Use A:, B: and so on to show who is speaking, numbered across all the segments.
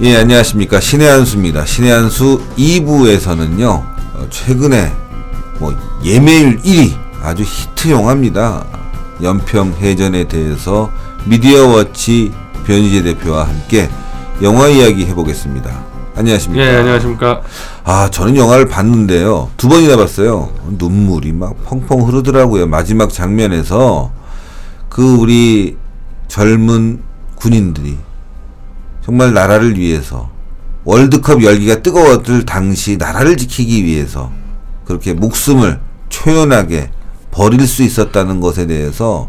A: 예, 안녕하십니까. 신의 한수입니다. 신의 한수 2부에서는요, 어, 최근에 뭐 예매율 1위 아주 히트 영화입니다. 연평 해전에 대해서 미디어워치 변희재 대표와 함께 영화 이야기 해보겠습니다. 안녕하십니까.
B: 예, 안녕하십니까.
A: 아, 저는 영화를 봤는데요. 두 번이나 봤어요. 눈물이 막 펑펑 흐르더라고요. 마지막 장면에서 그 우리 젊은 군인들이 정말 나라를 위해서 월드컵 열기가 뜨거웠을 당시 나라를 지키기 위해서 그렇게 목숨을 초연하게 버릴 수 있었다는 것에 대해서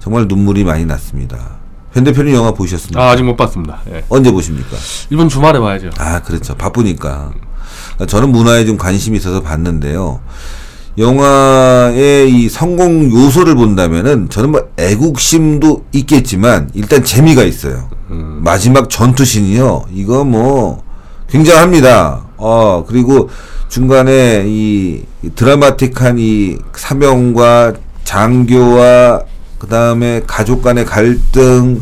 A: 정말 눈물이 많이 났습니다. 현 대표님 영화 보셨습니까?
B: 아, 아직 못 봤습니다. 예.
A: 언제 보십니까?
B: 이번 주말에 봐야죠.
A: 아, 그렇죠. 바쁘니까. 저는 문화에 좀 관심이 있어서 봤는데요. 영화의 이 성공 요소를 본다면은 저는 뭐 애국심도 있겠지만 일단 재미가 있어요. 마지막 전투신이요. 이거 뭐 굉장합니다. 어, 그리고 중간에 이 드라마틱한 이 사명과 장교와 그 다음에 가족 간의 갈등,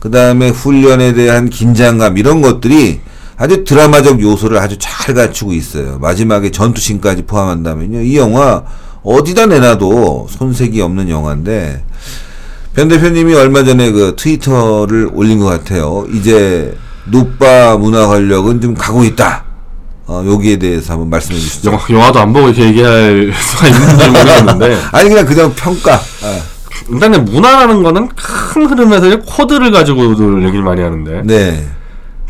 A: 그 다음에 훈련에 대한 긴장감 이런 것들이 아주 드라마적 요소를 아주 잘 갖추고 있어요. 마지막에 전투신까지 포함한다면요. 이 영화 어디다 내놔도 손색이 없는 영화인데 변 대표님이 얼마 전에 그 트위터를 올린 것 같아요. 이제 노빠 문화 권력은 좀 가고 있다. 어, 여기에 대해서 한번 말씀해 주시죠.
B: 영화, 영화도 안 보고 이렇게 얘기할 수가 있는지 모르겠는데.
A: 아니 그냥 그냥 평가. 아,
B: 일단 문화라는 거는 큰 흐름에서 코드를 가지고들 얘기를 많이 하는데.
A: 네.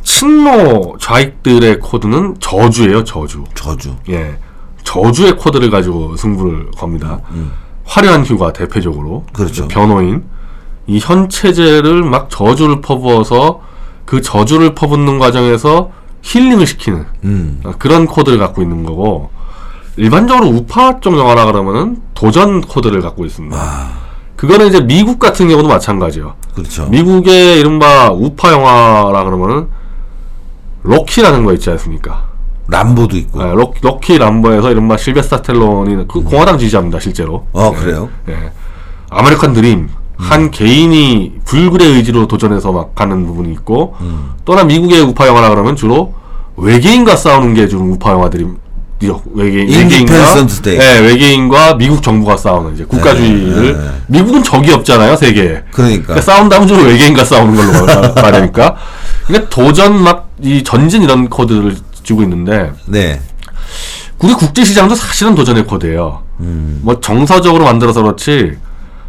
B: 친노 좌익들의 코드는 저주예요, 저주.
A: 저주.
B: 예. 저주의 코드를 가지고 승부를 겁니다. 화려한 휴가 대표적으로.
A: 음, 그렇죠.
B: 변호인. 이 현 체제를 막 저주를 퍼부어서 그 저주를 퍼붓는 과정에서 힐링을 시키는
A: 음.
B: 어, 그런 코드를 갖고 있는 거고 일반적으로 우파 쪽 영화라 그러면은 도전 코드를 갖고 있습니다.
A: 아,
B: 그거는 이제 미국 같은 경우도 마찬가지예요.
A: 그렇죠.
B: 미국의 이른바 우파 영화라 그러면은 럭키라는 거 있지 않습니까?
A: 람보도 있고.
B: 네, 럭, 럭키 람보에서 이른바 실베스타 텔론이 그 공화당 지지자입니다 실제로.
A: 어 그래요?
B: 예. 아메리칸 드림 한 개인이 불굴의 의지로 도전해서 막 가는 부분이 있고 또한 미국의 우파 영화라 그러면 주로 외계인과 싸우는 게좀 우파 영화들이 죠 외계인
A: Day.
B: 예, 외계인과 미국 정부가 싸우는 이제 국가주의를
A: 네, 네.
B: 미국은 적이 없잖아요 세계에.
A: 그러니까.
B: 그러니까 싸운다면 주로 외계인과 싸우는 걸로 말- 말하니까. 그러니까 도전 막 이 전진 이런 코드를 쥐고 있는데
A: 네.
B: 우리 국제 시장도 사실은 도전의 코드예요.
A: 음.
B: 뭐 정서적으로 만들어서 그렇지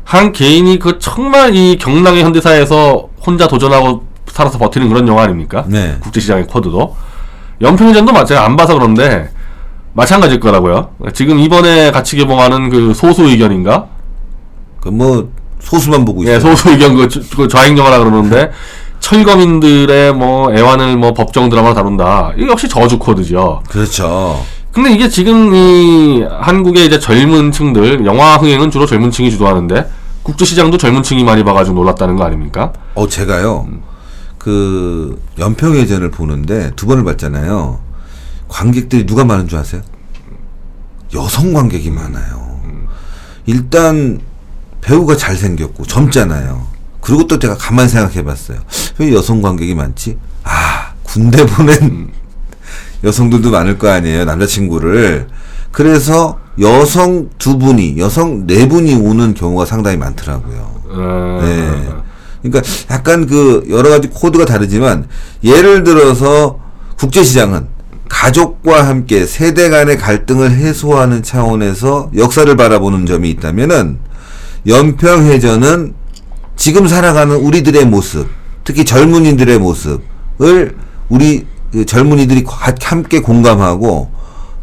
B: 한 개인이 그 정말 이 경랑의 현대사에서 혼자 도전하고 살아서 버티는 그런 영화 아닙니까?
A: 네.
B: 국제 시장의 코드도 연평전도 마찬가지 안 봐서 그런데 마찬가지일 거라고요. 지금 이번에 같이 개봉하는 그 소수 의견인가?
A: 그 뭐 소수만 보고 있어요.
B: 예, 소수 의견 그, 주- 그 좌익 영화라 그러는데 철거민들의 뭐 애완을 뭐 법정 드라마로 다룬다. 이거 역시 저주 코드죠.
A: 그렇죠.
B: 근데 이게 지금 이 한국의 이제 젊은 층들 영화 흥행은 주로 젊은 층이 주도하는데 국제 시장도 젊은 층이 많이 봐가지고 놀랐다는 거 아닙니까?
A: 어 제가요 그 연평해전을 보는데 두 번을 봤잖아요. 관객들이 누가 많은 줄 아세요? 여성 관객이 많아요. 일단 배우가 잘 생겼고 젊잖아요. 그리고 또 제가 가만 생각해봤어요. 왜 여성 관객이 많지? 아 군대 보낸 여성들도 많을 거 아니에요 남자친구를. 그래서 여성 두 분이 여성 네 분이 오는 경우가 상당히 많더라고요.
B: 어,
A: 네. 그러니까 약간 그 여러 가지 코드가 다르지만 예를 들어서 국제 시장은 가족과 함께 세대 간의 갈등을 해소하는 차원에서 역사를 바라보는 점이 있다면은 연평해전은 지금 살아가는 우리들의 모습, 특히 젊은이들의 모습을 우리 그 젊은이들이 과- 함께 공감하고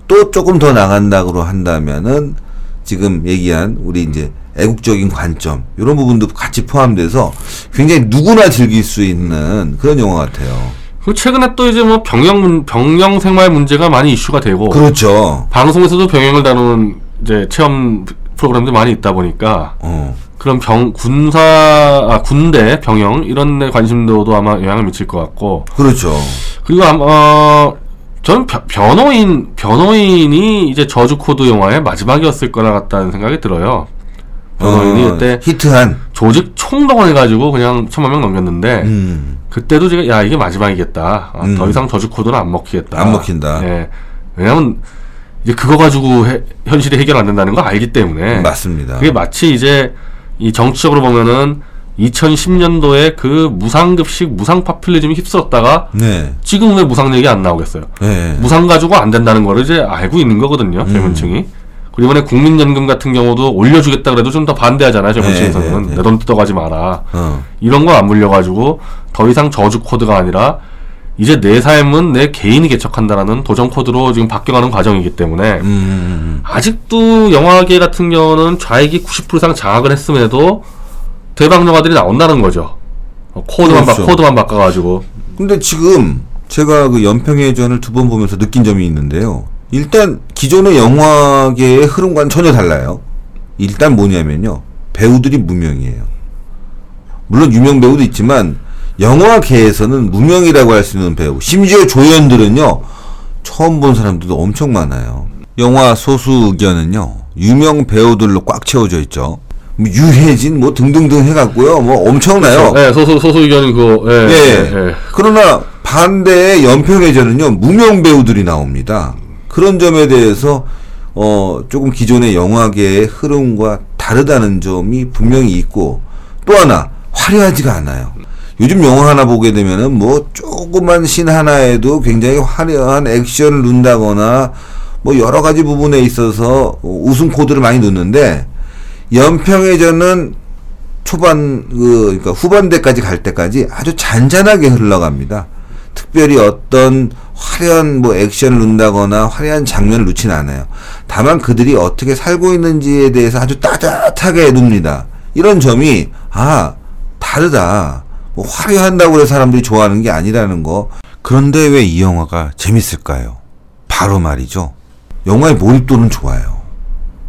A: 또 조금 더 나간다고 한다면은 지금 얘기한 우리 이제 애국적인 관점 이런 부분도 같이 포함돼서 굉장히 누구나 즐길 수 있는 그런 영화 같아요.
B: 그리고 최근에 또 이제 뭐 병영 문- 병영 생활 문제가 많이 이슈가 되고
A: 그렇죠.
B: 방송에서도 병영을 다루는 이제 체험 프로그램도 많이 있다 보니까
A: 어.
B: 그런 병 군사 아, 군대 병영 이런 데 관심도도 아마 영향을 미칠 것 같고
A: 그렇죠.
B: 그리고 아마 어, 저는 벼- 변호인 변호인이 이제 저주 코드 영화의 마지막이었을 거라 같다는 생각이 들어요. 변호인이
A: 어,
B: 그때
A: 히트한
B: 조직 총동원 해가지고 그냥 천만 명 넘겼는데
A: 음.
B: 그 그때도 제가 야 이게 마지막이겠다. 아,
A: 음.
B: 더 이상 저주 코드는 안 먹히겠다.
A: 안 먹힌다.
B: 예. 왜냐면 이제 그거 가지고 해- 현실이 해결 안 된다는 거 알기 때문에
A: 맞습니다.
B: 그게 마치 이제 이 정치적으로 보면은 2010년도에 그 무상급식 무상 파퓰리즘이 휩쓸었다가
A: 네.
B: 지금 왜 무상 얘기 안 나오겠어요?
A: 네.
B: 무상 가지고 안 된다는 거를 이제 알고 있는 거거든요.
A: 음.
B: 젊은층이. 그리고 이번에 국민연금 같은 경우도 올려주겠다 그래도 좀 더 반대하잖아요. 젊은층에서는
A: 네, 네, 네.
B: 내돈 뜯어가지 마라.
A: 어.
B: 이런 거 안 물려가지고 더 이상 저주 코드가 아니라 이제 내 삶은 내 개인이 개척한다라는 도전 코드로 지금 바뀌어가는 과정이기 때문에
A: 음, 음,
B: 아직도 영화계 같은 경우는 좌익이 90% 이상 장악을 했음에도 대박 영화들이 나온다는 거죠. 어, 코드만 바,
A: 그렇죠.
B: 코드만 바꿔가지고
A: 음. 근데 지금 제가 그 연평의 전을 두 번 보면서 느낀 점이 있는데요. 일단 기존의 영화계의 흐름과는 전혀 달라요. 일단 뭐냐면요. 배우들이 무명이에요. 물론 유명 배우도 있지만 영화계에서는 무명이라고 할 수 있는 배우. 심지어 조연들은요. 처음 본 사람들도 엄청 많아요. 영화 소수 의견은요. 유명 배우들로 꽉 채워져 있죠. 뭐 유해진 뭐 등등등 해갖고요. 뭐 엄청나요.
B: 네, 소소 소소 의견은 그거 예,
A: 예.
B: 예, 예.
A: 그러나 반대의 연평해전은요 무명 배우들이 나옵니다. 그런 점에 대해서 어 조금 기존의 영화계의 흐름과 다르다는 점이 분명히 있고 또 하나 화려하지가 않아요. 요즘 영화 하나 보게 되면은 뭐 조그만 신 하나에도 굉장히 화려한 액션을 넣는다거나 뭐 여러 가지 부분에 있어서 웃음 코드를 많이 넣는데 연평해전은 초반 그 그러니까 후반대까지 갈 때까지 아주 잔잔하게 흘러갑니다. 특별히 어떤 화려한 뭐 액션을 넣는다거나 화려한 장면을 넣진 않아요. 다만 그들이 어떻게 살고 있는지에 대해서 아주 따뜻하게 눕니다. 이런 점이 아 다르다. 뭐 화려한다고 해서 사람들이 좋아하는 게 아니라는 거. 그런데 왜 이 영화가 재밌을까요? 바로 말이죠. 영화의 몰입도는 좋아요.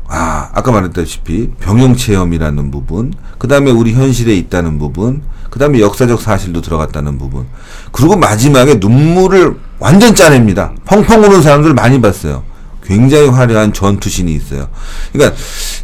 A: 아, 아까 말했다시피 병영 체험이라는 부분, 그 다음에 우리 현실에 있다는 부분, 그 다음에 역사적 사실도 들어갔다는 부분, 그리고 마지막에 눈물을 완전 짜냅니다. 펑펑 우는 사람들 많이 봤어요. 굉장히 화려한 전투신이 있어요. 그러니까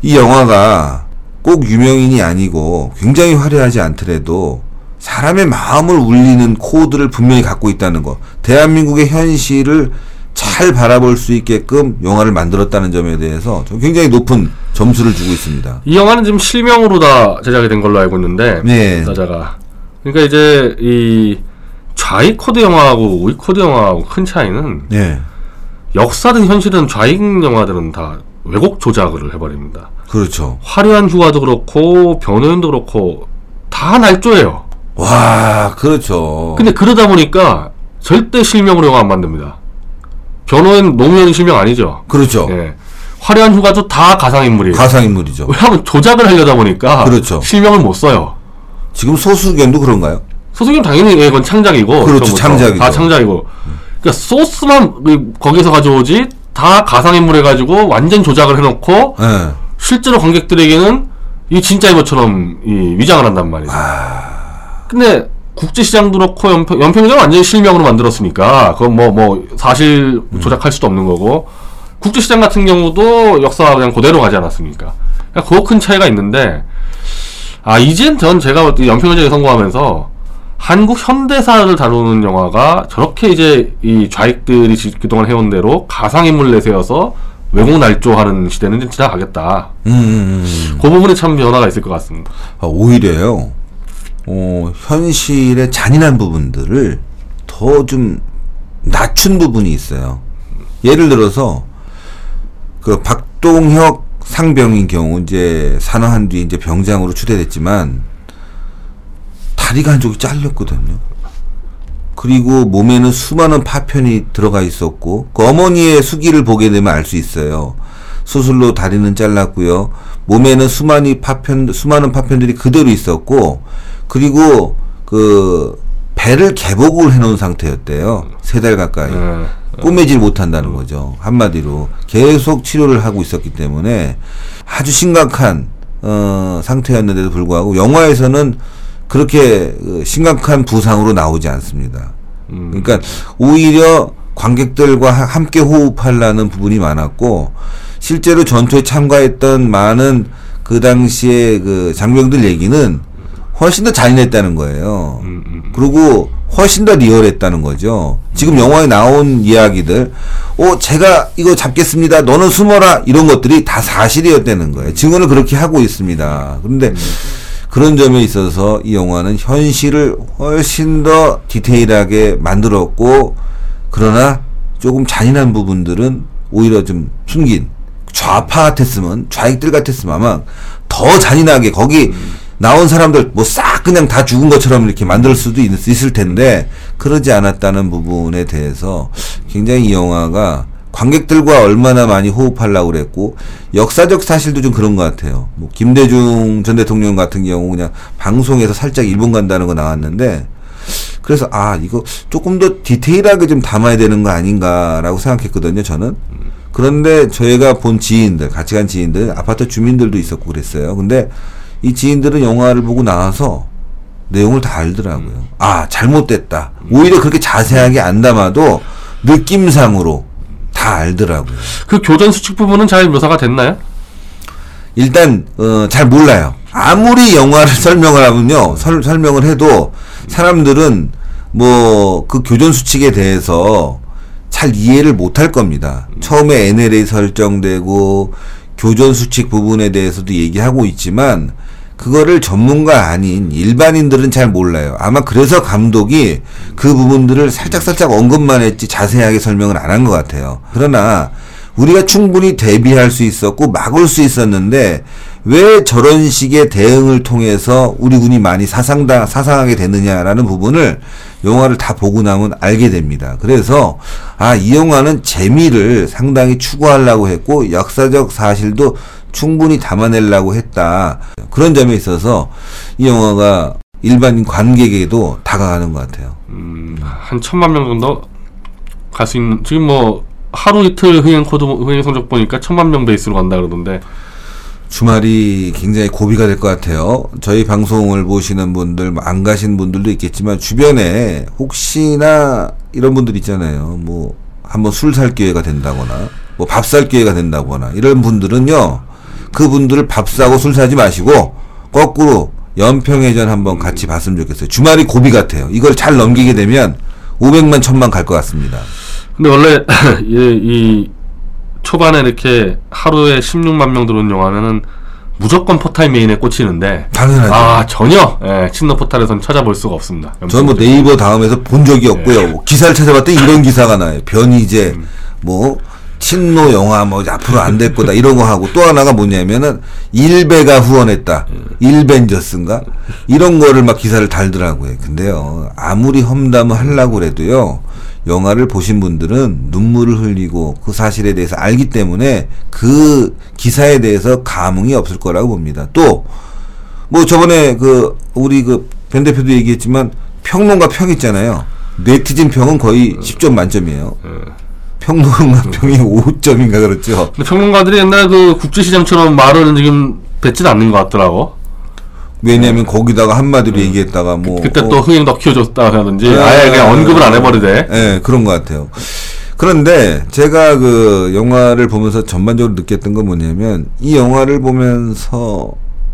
A: 이 영화가 꼭 유명인이 아니고 굉장히 화려하지 않더라도 사람의 마음을 울리는 코드를 분명히 갖고 있다는 거. 대한민국의 현실을 잘 바라볼 수 있게끔 영화를 만들었다는 점에 대해서 굉장히 높은 점수를 주고 있습니다.
B: 이 영화는 지금 실명으로 다 제작이 된 걸로 알고 있는데
A: 네.
B: 나자가 그러니까 이제 이 좌익 코드 영화하고 우익 코드 영화하고 큰 차이는
A: 네.
B: 역사든 현실은 좌익 영화들은 다 왜곡 조작을 해버립니다.
A: 그렇죠.
B: 화려한 휴가도 그렇고 변호인도 그렇고 다 날조예요.
A: 와, 그렇죠.
B: 근데 그러다 보니까 절대 실명으로 영화 안 만듭니다. 변호인 노무현 실명 아니죠.
A: 그렇죠.
B: 예. 화려한 휴가도 다 가상인물이에요.
A: 가상인물이죠.
B: 왜냐하면 조작을 하려다 보니까
A: 그렇죠.
B: 실명을 못 써요.
A: 지금 소수견도 그런가요?
B: 소속은 당연히 예, 이건 창작이고
A: 그렇죠. 창작이죠.
B: 다 창작이고 그러니까 소스만 그- 거기서 가져오지 다 가상인물 해가지고 완전 조작을 해놓고
A: 예.
B: 실제로 관객들에게는 이 진짜인 것처럼 이 위장을 한단 말이죠. 근데 국제시장도 그렇고 연평, 연평이장 완전히 실명으로 만들었으니까 그건 뭐뭐 사실 조작할 수도 없는 거고 국제시장 같은 경우도 역사 그냥 그대로 가지 않았습니까? 그러니까 큰 차이가 있는데 아 이젠 전 제가 연평전에 성공하면서 한국 현대사를 다루는 영화가 저렇게 이제 이 좌익들이 지- 그동안 해온 대로 가상인물 내세워서 외국 날조하는 시대는 지나가겠다.
A: 음, 음, 음.
B: 그 부분에 참 변화가 있을 것 같습니다.
A: 아, 오히려요. 어, 현실의 잔인한 부분들을 더 좀 낮춘 부분이 있어요. 예를 들어서 그 박동혁 상병인 경우 이제 산화한 뒤에 이제 병장으로 추대됐지만 다리가 한쪽이 잘렸거든요. 그리고 몸에는 수많은 파편이 들어가 있었고 그 어머니의 수기를 보게 되면 알 수 있어요. 수술로 다리는 잘랐고요. 몸에는 수많이 파편 수많은 파편들이 그대로 있었고 그리고 그 배를 개복을 해놓은 상태였대요. 세 달 가까이.
B: 예.
A: 꼬매질 못한다는 거죠. 한마디로 계속 치료를 하고 있었기 때문에 아주 심각한 어, 상태였는데도 불구하고 영화에서는 그렇게 그 심각한 부상으로 나오지 않습니다.
B: 음.
A: 그러니까 오히려 관객들과 하- 함께 호흡하려는 부분이 많았고 실제로 전투에 참가했던 많은 그 당시에 그 장병들 얘기는 훨씬 더 잔인했다는 거예요.
B: 음, 음.
A: 그리고 훨씬 더 리얼했다는 거죠. 지금 영화에 나온 이야기들, 어, 제가 이거 잡겠습니다. 너는 숨어라. 이런 것들이 다 사실이었다는 거예요. 증언을 그렇게 하고 있습니다. 그런데 그런 점에 있어서 이 영화는 현실을 훨씬 더 디테일하게 만들었고, 그러나 조금 잔인한 부분들은 오히려 좀 숨긴 좌파 같았으면 좌익들 같았으면 아마 더 잔인하게 거기 나온 사람들 뭐 싹 그냥 다 죽은 것처럼 이렇게 만들 수도 있, 있을 텐데 그러지 않았다는 부분에 대해서 굉장히 이 영화가 관객들과 얼마나 많이 호흡하려고 그랬고 역사적 사실도 좀 그런 것 같아요. 뭐 김대중 전 대통령 같은 경우 그냥 방송에서 살짝 일본 간다는 거 나왔는데 그래서 아 이거 조금 더 디테일하게 좀 담아야 되는 거 아닌가라고 생각했거든요. 저는 그런데 저희가 본 지인들 같이 간 지인들 아파트 주민들도 있었고 그랬어요. 근데 이 지인들은 영화를 보고 나와서 내용을 다 알더라고요. 아 잘못됐다. 오히려 그렇게 자세하게 안 담아도 느낌상으로 다 알더라고요.
B: 그 교전 수칙 부분은 잘 묘사가 됐나요?
A: 일단 어, 잘 몰라요. 아무리 영화를 설명을 하면요, 설, 설명을 해도 사람들은 뭐 그 교전 수칙에 대해서 잘 이해를 못할 겁니다. 처음에 NLA 설정되고 교전 수칙 부분에 대해서도 얘기하고 있지만 그거를 전문가 아닌 일반인들은 잘 몰라요. 아마 그래서 감독이 그 부분들을 살짝살짝 언급만 했지 자세하게 설명을 안 한 것 같아요. 그러나 우리가 충분히 대비할 수 있었고 막을 수 있었는데 왜 저런 식의 대응을 통해서 우리 군이 많이 사상다 사상하게 됐느냐라는 부분을 영화를 다 보고 나면 알게 됩니다. 그래서 아 이 영화는 재미를 상당히 추구하려고 했고 역사적 사실도 충분히 담아내려고 했다. 그런 점에 있어서 이 영화가 일반인 관객에게도 다가가는 것 같아요.
B: 음, 한 천만 명 정도 갈 수 있는 지금 뭐 하루 이틀 흥행 코드 흥행 성적 보니까 천만 명 베이스로 간다 그러던데
A: 주말이 굉장히 고비가 될 것 같아요. 저희 방송을 보시는 분들, 뭐안 가신 분들도 있겠지만, 주변에 혹시나 이런 분들 있잖아요. 뭐, 한번 술 살 기회가 된다거나, 뭐 밥 살 기회가 된다거나, 이런 분들은요, 그분들을 밥 사고 술 사지 마시고, 거꾸로 연평해전 한번 같이 봤으면 좋겠어요. 주말이 고비 같아요. 이걸 잘 넘기게 되면, 500만, 1000만 갈 것 같습니다.
B: 근데 원래 이, 이 초반에 이렇게 하루에 16만 명 들어온 영화는 무조건 포탈 메인에 꽂히는데
A: 당연하죠.
B: 아 전혀 예, 친노 포탈에선 찾아볼 수가 없습니다.
A: 저는 뭐 네이버 다음에서 본 적이 없고요.
B: 네.
A: 뭐 기사를 찾아봤더니 이런 기사가 나요. 변희재
B: 음.
A: 뭐 친노 영화 뭐 앞으로 안 될 거다 이런 거 하고 또 하나가 뭐냐면은 일베가 후원했다.
B: 음.
A: 일벤저스인가 이런 거를 막 기사를 달더라고요. 근데요 아무리 험담을 하려고 그래도요 영화를 보신 분들은 눈물을 흘리고 그 사실에 대해서 알기 때문에 그 기사에 대해서 감흥이 없을 거라고 봅니다. 또 뭐 저번에 그 우리 그 변 대표도 얘기했지만 평론가 평 있잖아요. 네티즌 평은 거의 10점 만점이에요. 평론가 평이 5점인가 그렇죠.
B: 근데 평론가들이 옛날 그 국제시장처럼 말을 지금 뱉진 않는 것 같더라고.
A: 왜냐하면 거기다가 한마디로 얘기했다가 뭐
B: 그때
A: 어,
B: 또 흥행 더 키워줬다 하든지
A: 네.
B: 아예 그냥 언급을 안 해버리대.
A: 예, 그런 것 같아요. 그런데 제가 그 영화를 보면서 전반적으로 느꼈던 건 뭐냐면 이 영화를 보면서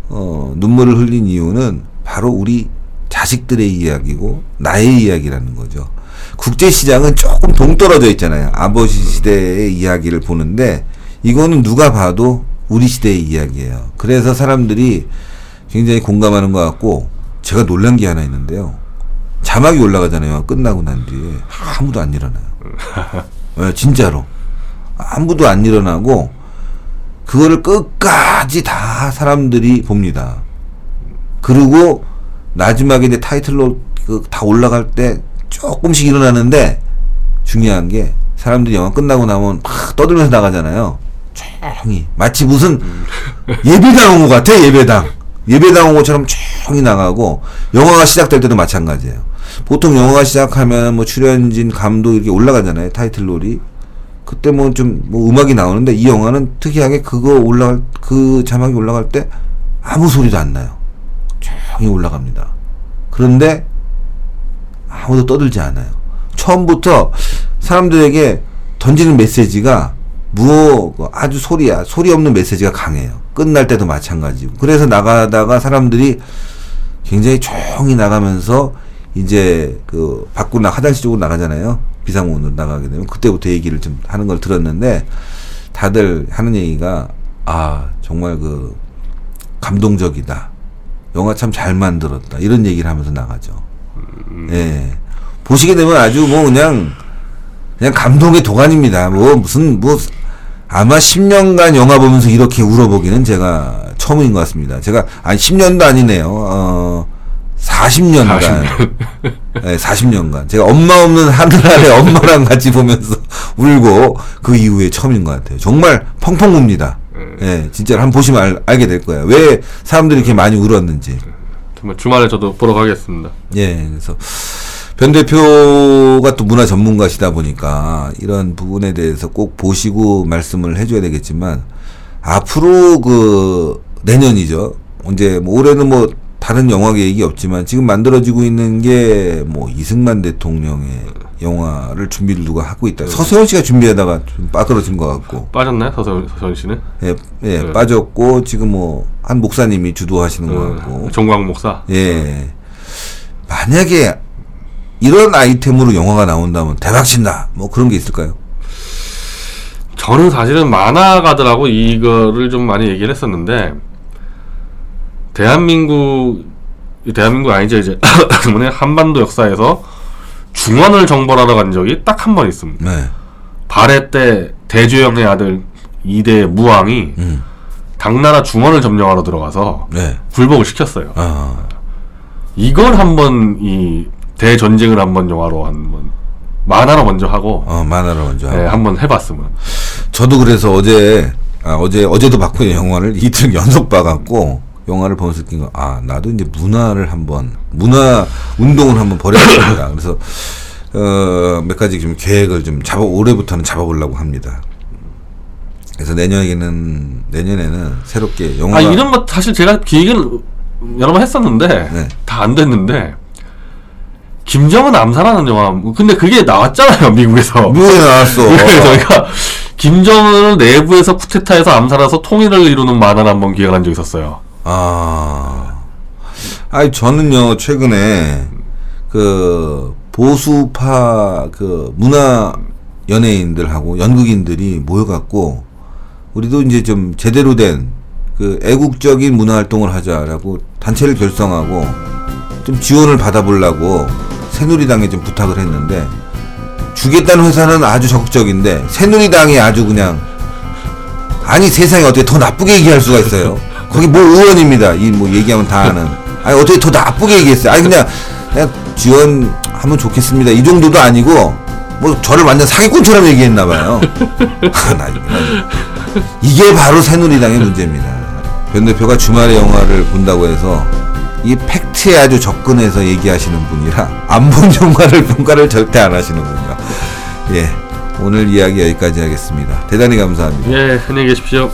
A: 어, 눈물을 흘린 이유는 바로 우리 자식들의 이야기고 나의 이야기라는 거죠. 국제 시장은 조금 동떨어져 있잖아요. 아버지 시대의 이야기를 보는데 이거는 누가 봐도 우리 시대의 이야기예요. 그래서 사람들이 굉장히 공감하는 것 같고 제가 놀란 게 하나 있는데요. 자막이 올라가잖아요. 끝나고 난 뒤에 아무도 안 일어나요. 예, 진짜로 아무도 안 일어나고 그거를 끝까지 다 사람들이 봅니다. 그리고 마지막에 이제 타이틀로 그 다 올라갈 때 조금씩 일어나는데 중요한 게 사람들이 영화 끝나고 나면 막 떠들면서 나가잖아요. 조용히 마치 무슨 예배당 온 것 같아 예배당 예배당 온 것처럼 조용히 나가고 영화가 시작될 때도 마찬가지예요. 보통 영화가 시작하면 뭐 출연진 감독 이렇게 올라가잖아요 타이틀롤이 그때 뭐 좀뭐 음악이 나오는데 이 영화는 특이하게 그거 올라갈 그 자막이 올라갈 때 아무 소리도 안 나요. 조용히 올라갑니다. 그런데 아무도 떠들지 않아요. 처음부터 사람들에게 던지는 메시지가 무어 아주 소리야 소리 없는 메시지가 강해요. 끝날 때도 마찬가지고 그래서 나가다가 사람들이 굉장히 조용히 나가면서 이제 그 밖으로 나 화장실 쪽으로 나가잖아요. 비상문으로 나가게 되면 그때부터 얘기를 좀 하는 걸 들었는데 다들 하는 얘기가 아 정말 그 감동적이다. 영화 참 잘 만들었다. 이런 얘기를 하면서 나가죠. 예. 보시게 되면 아주 뭐 그냥 그냥 감동의 도가니입니다. 뭐 무슨 뭐 아마 10년간 영화 보면서 이렇게 울어보기는 제가 처음인 것 같습니다. 제가 아니 10년도 아니네요. 어 40년간.
B: 40년.
A: 네, 40년간. 제가 엄마 없는 하늘 아래 엄마랑 같이 보면서 울고 그 이후에 처음인 것 같아요. 정말 펑펑 웁니다. 예, 진짜로 한번 보시면 알, 알게 될 거예요. 왜 사람들이 이렇게 많이 울었는지.
B: 정말 주말에 저도 보러 가겠습니다.
A: 예, 그래서 변 대표가 또 문화 전문가시다 보니까 이런 부분에 대해서 꼭 보시고 말씀을 해줘야 되겠지만 앞으로 그 내년이죠. 이제 뭐 올해는 뭐 다른 영화 계획이 없지만 지금 만들어지고 있는 게 뭐 이승만 대통령의 영화를 준비를 누가 하고 있다. 서세원 씨가 준비하다가 좀 빠떨어진 것 같고,
B: 빠졌나요, 서서원, 서서원 씨는?
A: 예, 예
B: 네.
A: 빠졌고 지금 뭐 한 목사님이 주도하시는 것 같고,
B: 어, 정광 목사.
A: 예. 만약에 이런 아이템으로 영화가 나온다면 대박 친다. 뭐 그런 게 있을까요?
B: 저는 사실은 만화가들하고 이거를 좀 많이 얘기를 했었는데 대한민국 대한민국 아니죠 이제 때문에 한반도 역사에서 중원을 정벌하러 간 적이 딱 한 번 있습니다.
A: 네.
B: 발해 때 대조영의 아들 이대 무왕이
A: 음.
B: 당나라 중원을 점령하러 들어가서
A: 네.
B: 굴복을 시켰어요.
A: 아.
B: 이걸 한번 이 대전쟁을 한번 영화로 한번 만화로 먼저 하고
A: 어, 만화로 먼저.
B: 네. 한번 해봤으면
A: 저도 그래서 어제 아, 어제 어제도 봤고 영화를 이틀 연속 봐갖고 영화를 보면서 느낀 거, 아 나도 이제 문화를 한번 문화 운동을 한번 벌여야겠다. 그래서 어, 몇 가지 좀 계획을 좀 잡아 올해부터는 잡아보려고 합니다. 그래서 내년에는 내년에는 새롭게 영화
B: 아 이런 거 사실 제가 기획은 여러 번 했었는데
A: 네.
B: 다안 됐는데 김정은 암살하는 영화 근데 그게 나왔잖아요 미국에서
A: 미국에 나왔어.
B: 그래서 저희가 김정은을 내부에서 쿠데타해서 암살해서 통일을 이루는 만화를 한번 기획을 한 적이 있었어요
A: 아, 아니 저는요 최근에 그 보수파 그 문화 연예인들하고 연극인들이 모여갖고 우리도 이제 좀 제대로 된 그 애국적인 문화 활동을 하자라고 단체를 결성하고 좀 지원을 받아보려고 새누리당에 좀 부탁을 했는데 주겠다는 회사는 아주 적극적인데 새누리당이 아주 그냥 아니 세상에 어떻게 더 나쁘게 얘기할 수가 있어요? 거기 뭐 의원입니다. 이 뭐 얘기하면 다 아는. 아니 어떻게 더 나쁘게 얘기했어요? 아니 그냥 그냥 지원하면 좋겠습니다. 이 정도도 아니고 뭐 저를 완전 사기꾼처럼 얘기했나 봐요. 아, 나, 나, 이게 바로 새누리당의 문제입니다. 변 대표가 주말에 영화를 본다고 해서 이 팩트에 아주 접근해서 얘기하시는 분이라 안 본 영화를 평가를 절대 안 하시는군요. 예. 오늘 이야기 여기까지 하겠습니다. 대단히 감사합니다.
B: 예 안녕히 계십시오